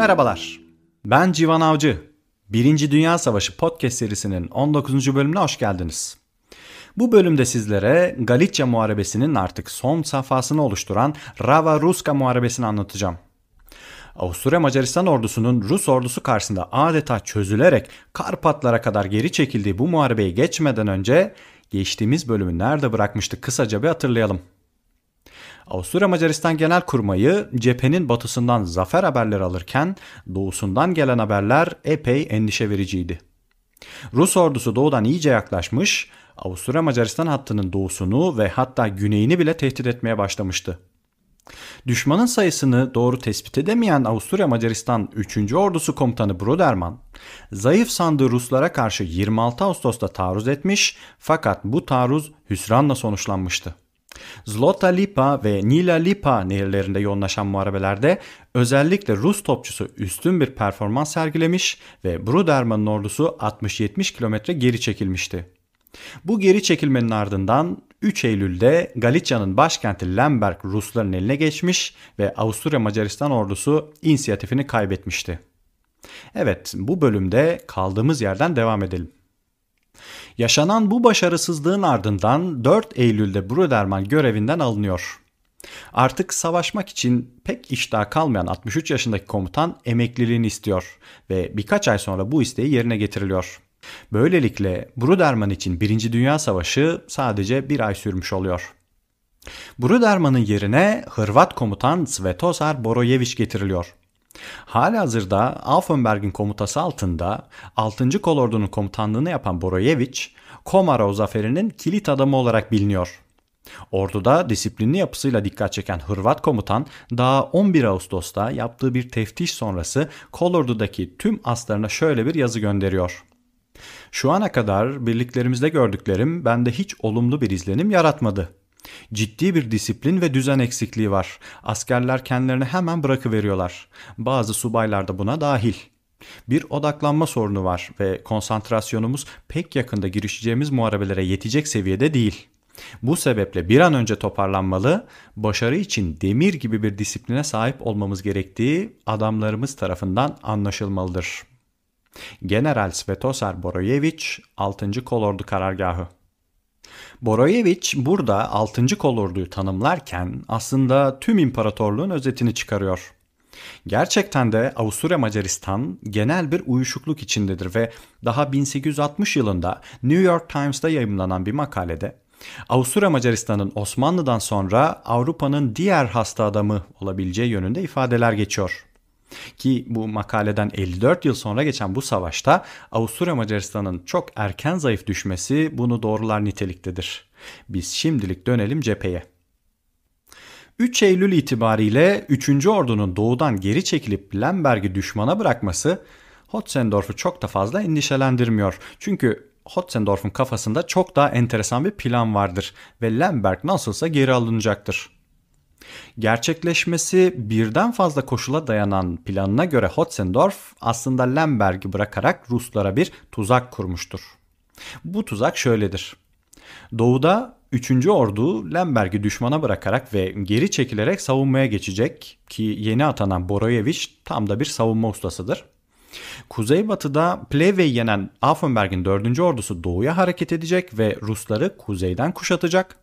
Merhabalar, ben Civan Avcı. Birinci Dünya Savaşı podcast serisinin 19. bölümüne hoş geldiniz. Bu bölümde sizlere Galicia Muharebesi'nin artık son safhasını oluşturan Rava Ruska Muharebesi'ni anlatacağım. Avusturya Macaristan ordusunun Rus ordusu karşısında adeta çözülerek Karpatlara kadar geri çekildiği bu muharebeyi geçmeden önce geçtiğimiz bölümü nerede bırakmıştık kısaca bir hatırlayalım. Avusturya Macaristan Genel Kurmayı cephenin batısından zafer haberleri alırken doğusundan gelen haberler epey endişe vericiydi. Rus ordusu doğudan iyice yaklaşmış, Avusturya Macaristan hattının doğusunu ve hatta güneyini bile tehdit etmeye başlamıştı. Düşmanın sayısını doğru tespit edemeyen Avusturya Macaristan 3. Ordusu Komutanı Broderman, zayıf sandığı Ruslara karşı 26 Ağustos'ta taarruz etmiş fakat bu taarruz hüsranla sonuçlanmıştı. Zlota Lipa ve Nila Lipa nehirlerinde yoğunlaşan muharebelerde özellikle Rus topçusu üstün bir performans sergilemiş ve Bruderman'ın ordusu 60-70 kilometre geri çekilmişti. Bu geri çekilmenin ardından 3 Eylül'de Galicia'nın başkenti Lemberg Rusların eline geçmiş ve Avusturya Macaristan ordusu inisiyatifini kaybetmişti. Evet bu bölümde kaldığımız yerden devam edelim. Yaşanan bu başarısızlığın ardından 4 Eylül'de Bruderman görevinden alınıyor. Artık savaşmak için pek iştah kalmayan 63 yaşındaki komutan emekliliğini istiyor ve birkaç ay sonra bu isteği yerine getiriliyor. Böylelikle Bruderman için 1. Dünya Savaşı sadece bir ay sürmüş oluyor. Bruderman'ın yerine Hırvat komutan Svetozar Borojevic getiriliyor. Halihazırda Aufenberg'in komutası altında 6. Kolordu'nun komutanlığını yapan Borojevic, Komarov zaferinin kilit adamı olarak biliniyor. Orduda disiplinli yapısıyla dikkat çeken Hırvat komutan daha 11 Ağustos'ta yaptığı bir teftiş sonrası Kolordu'daki tüm aslarına şöyle bir yazı gönderiyor. Şu ana kadar birliklerimizde gördüklerim bende hiç olumlu bir izlenim yaratmadı. Ciddi bir disiplin ve düzen eksikliği var. Askerler kendilerini hemen bırakıveriyorlar. Bazı subaylar da buna dahil. Bir odaklanma sorunu var ve konsantrasyonumuz pek yakında girişeceğimiz muharebelere yetecek seviyede değil. Bu sebeple bir an önce toparlanmalı, başarı için demir gibi bir disipline sahip olmamız gerektiği adamlarımız tarafından anlaşılmalıdır. General Svetosar Borojevic 6. Kolordu Karargahı Borojevic burada 6. kolorduyu tanımlarken aslında tüm imparatorluğun özetini çıkarıyor. Gerçekten de Avusturya Macaristan genel bir uyuşukluk içindedir ve daha 1860 yılında New York Times'ta yayımlanan bir makalede Avusturya Macaristan'ın Osmanlı'dan sonra Avrupa'nın diğer hasta adamı olabileceği yönünde ifadeler geçiyor. Ki bu makaleden 54 yıl sonra geçen bu savaşta Avusturya Macaristan'ın çok erken zayıf düşmesi bunu doğrular niteliktedir. Biz şimdilik dönelim cepheye. 3 Eylül itibariyle 3. Ordu'nun doğudan geri çekilip Lemberg'i düşmana bırakması Hotzendorf'u çok da fazla endişelendirmiyor. Çünkü Hotzendorf'un kafasında çok daha enteresan bir plan vardır ve Lemberg nasılsa geri alınacaktır. Gerçekleşmesi birden fazla koşula dayanan planına göre Hotzendorf aslında Lemberg'i bırakarak Ruslara bir tuzak kurmuştur. Bu tuzak şöyledir. Doğuda 3. Ordu Lemberg'i düşmana bırakarak ve geri çekilerek savunmaya geçecek ki yeni atanan Borojevic tam da bir savunma ustasıdır. Kuzeybatıda Plevey'i yenen Affenberg'in 4. ordusu doğuya hareket edecek ve Rusları kuzeyden kuşatacak.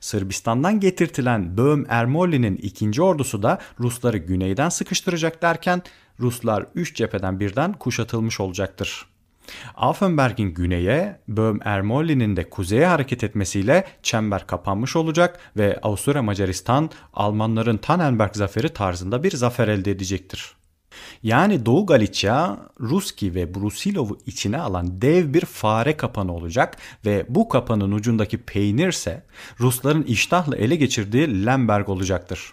Sırbistan'dan getirtilen Böhm Ermolli'nin ikinci ordusu da Rusları güneyden sıkıştıracak derken Ruslar 3 cepheden birden kuşatılmış olacaktır. Affenberg'in güneye, Böhm Ermolli'nin de kuzeye hareket etmesiyle çember kapanmış olacak ve Avusturya Macaristan Almanların Tannenberg zaferi tarzında bir zafer elde edecektir. Yani Doğu Galicia, Ruski ve Brusilov'u içine alan dev bir fare kapanı olacak ve bu kapanın ucundaki peynir ise Rusların iştahla ele geçirdiği Lemberg olacaktır.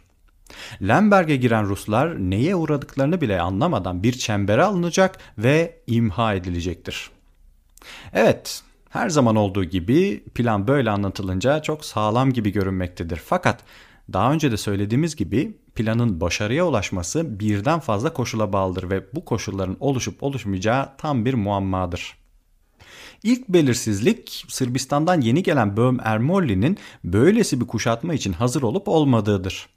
Lemberg'e giren Ruslar neye uğradıklarını bile anlamadan bir çembere alınacak ve imha edilecektir. Evet, her zaman olduğu gibi plan böyle anlatılınca çok sağlam gibi görünmektedir. Fakat daha önce de söylediğimiz gibi planın başarıya ulaşması birden fazla koşula bağlıdır ve bu koşulların oluşup oluşmayacağı tam bir muammadır. İlk belirsizlik Sırbistan'dan yeni gelen Böhm Ermolli'nin böylesi bir kuşatma için hazır olup olmadığıdır.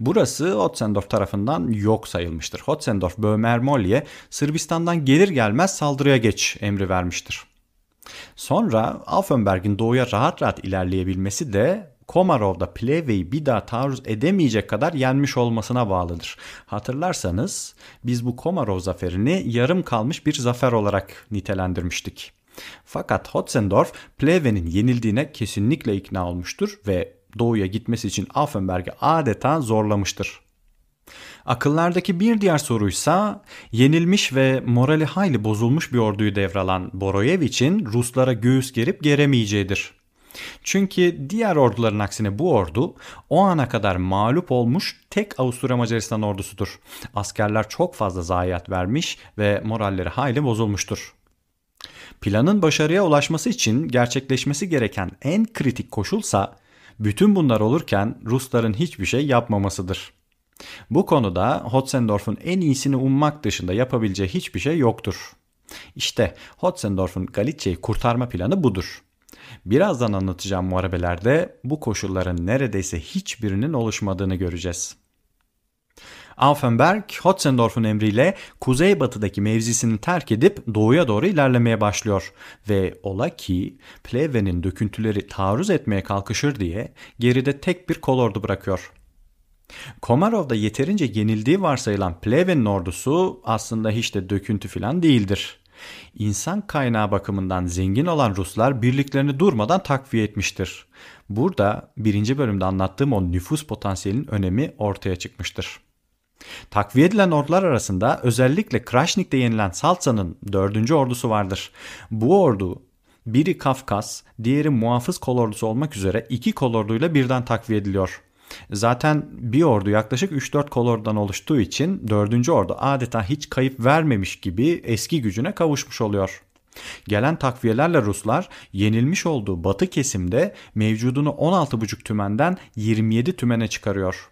Burası Hotzendorf tarafından yok sayılmıştır. Hotzendorf Böhmermolye Sırbistan'dan gelir gelmez saldırıya geç emri vermiştir. Sonra Aufenberg'in doğuya rahat rahat ilerleyebilmesi de Komarov'da Pleve'yi bir daha taarruz edemeyecek kadar yenmiş olmasına bağlıdır. Hatırlarsanız biz bu Komarov zaferini yarım kalmış bir zafer olarak nitelendirmiştik. Fakat Hotzendorf Pleve'nin yenildiğine kesinlikle ikna olmuştur ve doğuya gitmesi için Affenberg'i adeta zorlamıştır. Akıllardaki bir diğer soruysa yenilmiş ve morali hayli bozulmuş bir orduyu devralan Boroyevich'in Ruslara göğüs gerip geremeyeceğidir. Çünkü diğer orduların aksine bu ordu o ana kadar mağlup olmuş tek Avusturya Macaristan ordusudur. Askerler çok fazla zayiat vermiş ve moralleri hayli bozulmuştur. Planın başarıya ulaşması için gerçekleşmesi gereken en kritik koşulsa bütün bunlar olurken Rusların hiçbir şey yapmamasıdır. Bu konuda Hotzendorf'un en iyisini ummak dışında yapabileceği hiçbir şey yoktur. İşte Hotzendorf'un Galicia'yı kurtarma planı budur. Birazdan anlatacağım muharebelerde bu koşulların neredeyse hiçbirinin oluşmadığını göreceğiz. Aufenberg, Hotzendorf'un emriyle kuzeybatıdaki mevzisini terk edip doğuya doğru ilerlemeye başlıyor ve ola ki Pleve'nin döküntüleri taarruz etmeye kalkışır diye geride tek bir kolordu bırakıyor. Komarov'da yeterince yenildiği varsayılan Pleve'nin ordusu aslında hiç de döküntü falan değildir. İnsan kaynağı bakımından zengin olan Ruslar birliklerini durmadan takviye etmiştir. Burada birinci bölümde anlattığım o nüfus potansiyelinin önemi ortaya çıkmıştır. Takviye edilen ordular arasında özellikle Krashnik'te yenilen Saltsa'nın dördüncü ordusu vardır. Bu ordu biri Kafkas, diğeri muhafız kolordusu olmak üzere iki kolorduyla birden takviye ediliyor. Zaten bir ordu yaklaşık 3-4 kolordan oluştuğu için 4. ordu adeta hiç kayıp vermemiş gibi eski gücüne kavuşmuş oluyor. Gelen takviyelerle Ruslar yenilmiş olduğu batı kesimde mevcudunu 16,5 tümenden 27 tümene çıkarıyor.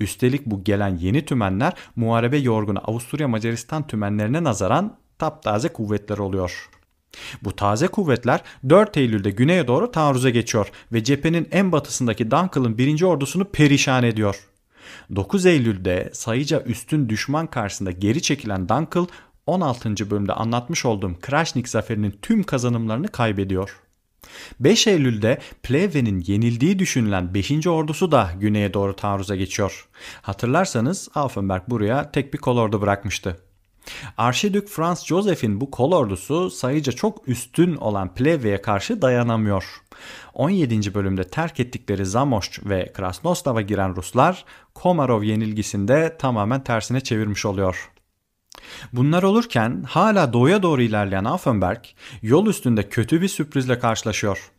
Üstelik bu gelen yeni tümenler muharebe yorgunu Avusturya Macaristan tümenlerine nazaran taptaze kuvvetler oluyor. Bu taze kuvvetler 4 Eylül'de güneye doğru taarruza geçiyor ve cephenin en batısındaki Dunkel'ın birinci ordusunu perişan ediyor. 9 Eylül'de sayıca üstün düşman karşısında geri çekilen Dunkel 16. bölümde anlatmış olduğum Krashnik zaferinin tüm kazanımlarını kaybediyor. 5 Eylül'de Pleve'nin yenildiği düşünülen 5. ordusu da güneye doğru taarruza geçiyor. Hatırlarsanız Aufenberg buraya tek bir kolordu bırakmıştı. Arşidük Franz Joseph'in bu kol ordusu sayıca çok üstün olan Pleve'ye karşı dayanamıyor. 17. bölümde terk ettikleri Zamość ve Krasnostav'a giren Ruslar Komarov yenilgisinde tamamen tersine çevirmiş oluyor. Bunlar olurken hala doğuya doğru ilerleyen Affenberg yol üstünde kötü bir sürprizle karşılaşıyor.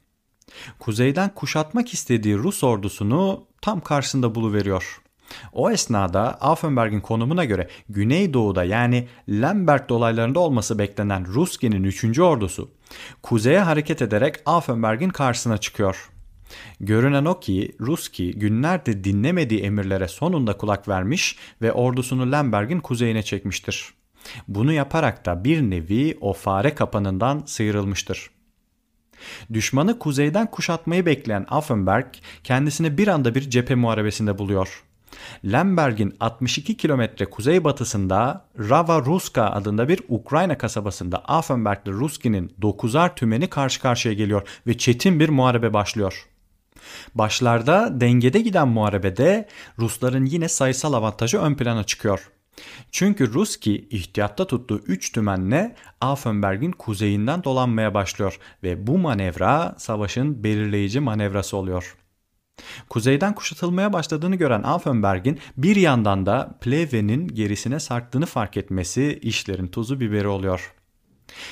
Kuzeyden kuşatmak istediği Rus ordusunu tam karşısında buluveriyor. O esnada Auffenberg'in konumuna göre Güneydoğu'da yani Lambert dolaylarında olması beklenen Ruski'nin 3. ordusu kuzeye hareket ederek Auffenberg'in karşısına çıkıyor. Görünen o ki Ruski günlerde dinlemediği emirlere sonunda kulak vermiş ve ordusunu Lemberg'in kuzeyine çekmiştir. Bunu yaparak da bir nevi o fare kapanından sıyrılmıştır. Düşmanı kuzeyden kuşatmayı bekleyen Affenberg kendisini bir anda bir cephe muharebesinde buluyor. Lemberg'in 62 kilometre kuzeybatısında Rava Ruska adında bir Ukrayna kasabasında Affenberg'li Ruski'nin 9'ar tümeni karşı karşıya geliyor ve çetin bir muharebe başlıyor. Başlarda dengede giden muharebede Rusların yine sayısal avantajı ön plana çıkıyor. Çünkü Ruski ihtiyatta tuttuğu 3 tümenle Affenberg'in kuzeyinden dolanmaya başlıyor ve bu manevra savaşın belirleyici manevrası oluyor. Kuzeyden kuşatılmaya başladığını gören Affenberg'in bir yandan da Pleve'nin gerisine sarktığını fark etmesi işlerin tuzu biberi oluyor.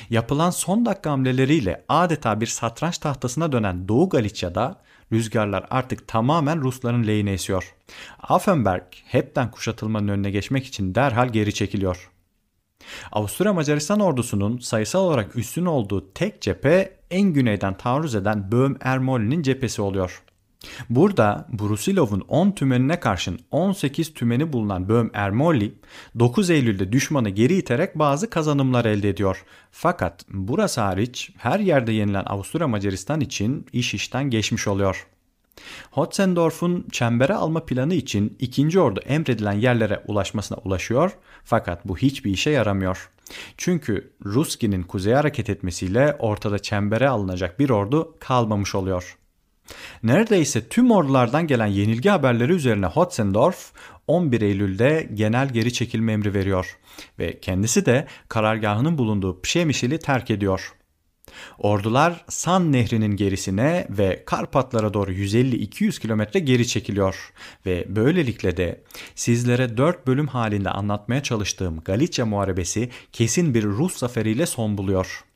Yapılan son dakika hamleleriyle adeta bir satranç tahtasına dönen Doğu Galicia'da rüzgarlar artık tamamen Rusların lehine esiyor. Affenberg hepten kuşatılmanın önüne geçmek için derhal geri çekiliyor. Avusturya Macaristan ordusunun sayısal olarak üstün olduğu tek cephe en güneyden taarruz eden Böhm Ermoli'nin cephesi oluyor. Burada Brusilov'un 10 tümenine karşın 18 tümeni bulunan Böhm Ermoli 9 Eylül'de düşmanı geri iterek bazı kazanımlar elde ediyor. Fakat burası hariç her yerde yenilen Avusturya Macaristan için iş işten geçmiş oluyor. Hotzendorf'un çembere alma planı için ikinci ordu emredilen yerlere ulaşmasına ulaşıyor fakat bu hiçbir işe yaramıyor. Çünkü Ruski'nin kuzeye hareket etmesiyle ortada çembere alınacak bir ordu kalmamış oluyor. Neredeyse tüm ordulardan gelen yenilgi haberleri üzerine Hotzendorf 11 Eylül'de genel geri çekilme emri veriyor ve kendisi de karargahının bulunduğu Pşemişil'i terk ediyor. Ordular San Nehri'nin gerisine ve Karpatlara doğru 150-200 kilometre geri çekiliyor ve böylelikle de sizlere 4 bölüm halinde anlatmaya çalıştığım Galicia Muharebesi kesin bir Rus zaferiyle son buluyor.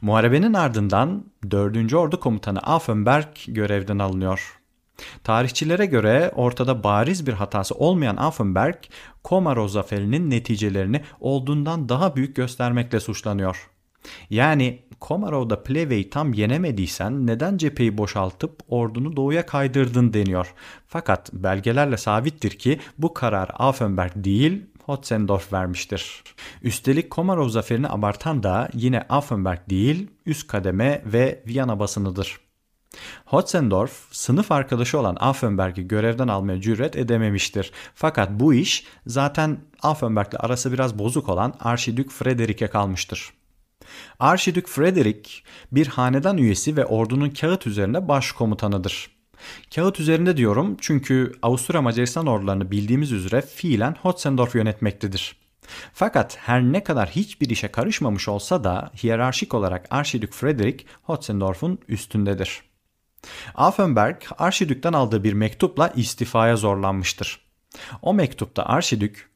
Muharebenin ardından 4. Ordu Komutanı Affenberg görevden alınıyor. Tarihçilere göre ortada bariz bir hatası olmayan Affenberg, Komarov zaferinin neticelerini olduğundan daha büyük göstermekle suçlanıyor. Yani Komarov'da Plevey'i tam yenemediysen neden cepheyi boşaltıp ordunu doğuya kaydırdın deniyor. Fakat belgelerle sabittir ki bu karar Affenberg değil Hotzendorf vermiştir. Üstelik Komarov zaferini abartan da yine Affenberg değil üst kademe ve Viyana basınıdır. Hotzendorf sınıf arkadaşı olan Affenberg'i görevden almaya cüret edememiştir. Fakat bu iş zaten Affenberg'le arası biraz bozuk olan Arşidük Frederick'e kalmıştır. Arşidük Frederick bir hanedan üyesi ve ordunun kağıt üzerinde başkomutanıdır. Kağıt üzerinde diyorum çünkü Avusturya Macaristan ordularını bildiğimiz üzere fiilen Hotzendorf yönetmektedir. Fakat her ne kadar hiçbir işe karışmamış olsa da hiyerarşik olarak Arşidük Frederick Hotzendorf'un üstündedir. Affenberg Arşidük'ten aldığı bir mektupla istifaya zorlanmıştır. O mektupta Arşidük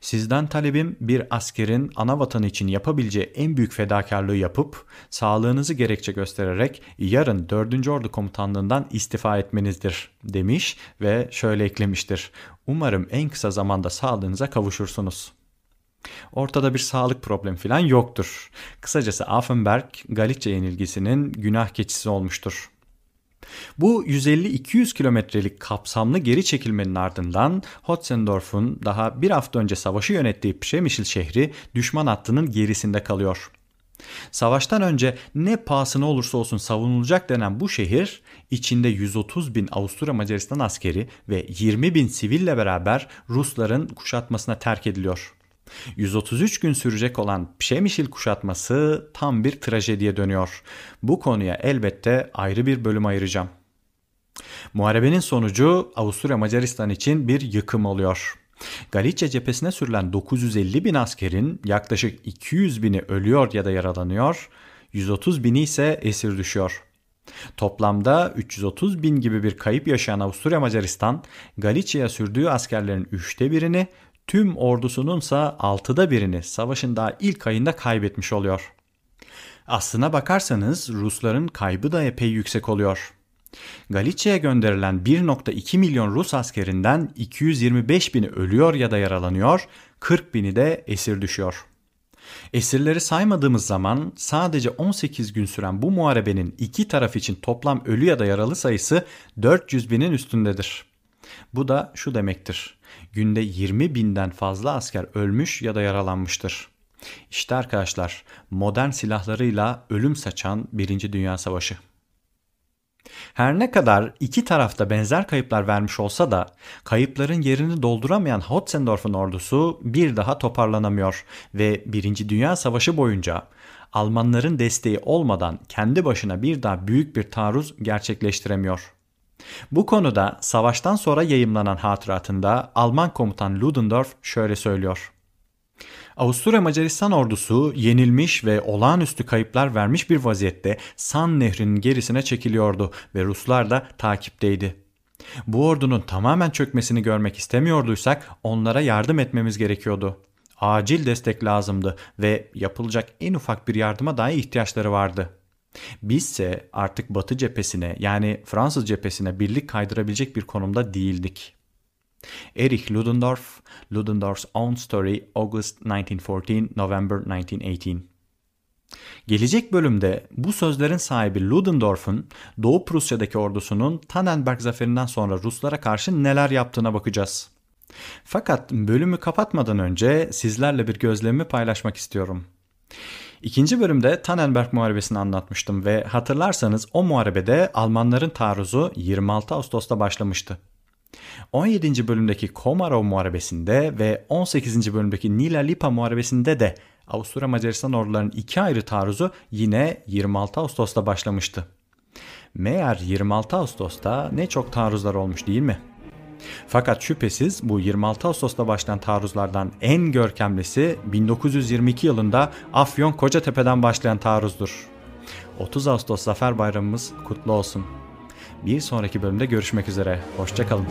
Sizden talebim bir askerin ana vatanı için yapabileceği en büyük fedakarlığı yapıp sağlığınızı gerekçe göstererek yarın 4. Ordu Komutanlığından istifa etmenizdir demiş ve şöyle eklemiştir. Umarım en kısa zamanda sağlığınıza kavuşursunuz. Ortada bir sağlık problemi falan yoktur. Kısacası Affenberg Galicia yenilgisinin günah keçisi olmuştur. Bu 150-200 kilometrelik kapsamlı geri çekilmenin ardından Hotzendorf'un daha bir hafta önce savaşı yönettiği Pşemişil şehri düşman hattının gerisinde kalıyor. Savaştan önce ne pahasına olursa olsun savunulacak denen bu şehir içinde 130 bin Avusturya Macaristan askeri ve 20 bin siville beraber Rusların kuşatmasına terk ediliyor. 133 gün sürecek olan Pşemişil kuşatması tam bir trajediye dönüyor. Bu konuya elbette ayrı bir bölüm ayıracağım. Muharebenin sonucu Avusturya Macaristan için bir yıkım oluyor. Galicia cephesine sürülen 950 bin askerin yaklaşık 200 bini ölüyor ya da yaralanıyor, 130 bini ise esir düşüyor. Toplamda 330 bin gibi bir kayıp yaşayan Avusturya Macaristan, Galicia'ya sürdüğü askerlerin üçte birini tüm ordusununsa altıda birini savaşın daha ilk ayında kaybetmiş oluyor. Aslına bakarsanız Rusların kaybı da epey yüksek oluyor. Galicia'ya gönderilen 1.2 milyon Rus askerinden 225 bini ölüyor ya da yaralanıyor, 40 bini de esir düşüyor. Esirleri saymadığımız zaman sadece 18 gün süren bu muharebenin iki taraf için toplam ölü ya da yaralı sayısı 400 binin üstündedir. Bu da şu demektir. Günde 20 binden fazla asker ölmüş ya da yaralanmıştır. İşte arkadaşlar modern silahlarıyla ölüm saçan Birinci Dünya Savaşı. Her ne kadar iki tarafta benzer kayıplar vermiş olsa da kayıpların yerini dolduramayan Hotzendorf'un ordusu bir daha toparlanamıyor ve Birinci Dünya Savaşı boyunca Almanların desteği olmadan kendi başına bir daha büyük bir taarruz gerçekleştiremiyor. Bu konuda savaştan sonra yayımlanan hatıratında Alman komutan Ludendorff şöyle söylüyor. Avusturya Macaristan ordusu yenilmiş ve olağanüstü kayıplar vermiş bir vaziyette San Nehri'nin gerisine çekiliyordu ve Ruslar da takipteydi. Bu ordunun tamamen çökmesini görmek istemiyorduysak onlara yardım etmemiz gerekiyordu. Acil destek lazımdı ve yapılacak en ufak bir yardıma dahi ihtiyaçları vardı. Bizse artık Batı cephesine yani Fransız cephesine birlik kaydırabilecek bir konumda değildik. Erich Ludendorff, Ludendorff's Own Story, August 1914, November 1918. Gelecek bölümde bu sözlerin sahibi Ludendorff'un Doğu Prusya'daki ordusunun Tannenberg zaferinden sonra Ruslara karşı neler yaptığına bakacağız. Fakat bölümü kapatmadan önce sizlerle bir gözlemimi paylaşmak istiyorum. İkinci bölümde Tannenberg Muharebesi'ni anlatmıştım ve hatırlarsanız o muharebede Almanların taarruzu 26 Ağustos'ta başlamıştı. 17. bölümdeki Komarov Muharebesi'nde ve 18. bölümdeki Nila Lipa Muharebesi'nde de Avusturya Macaristan ordularının iki ayrı taarruzu yine 26 Ağustos'ta başlamıştı. Meğer 26 Ağustos'ta ne çok taarruzlar olmuş değil mi? Fakat şüphesiz bu 26 Ağustos'ta başlayan taarruzlardan en görkemlisi 1922 yılında Afyon Kocatepe'den başlayan taarruzdur. 30 Ağustos Zafer Bayramımız kutlu olsun. Bir sonraki bölümde görüşmek üzere. Hoşçakalın.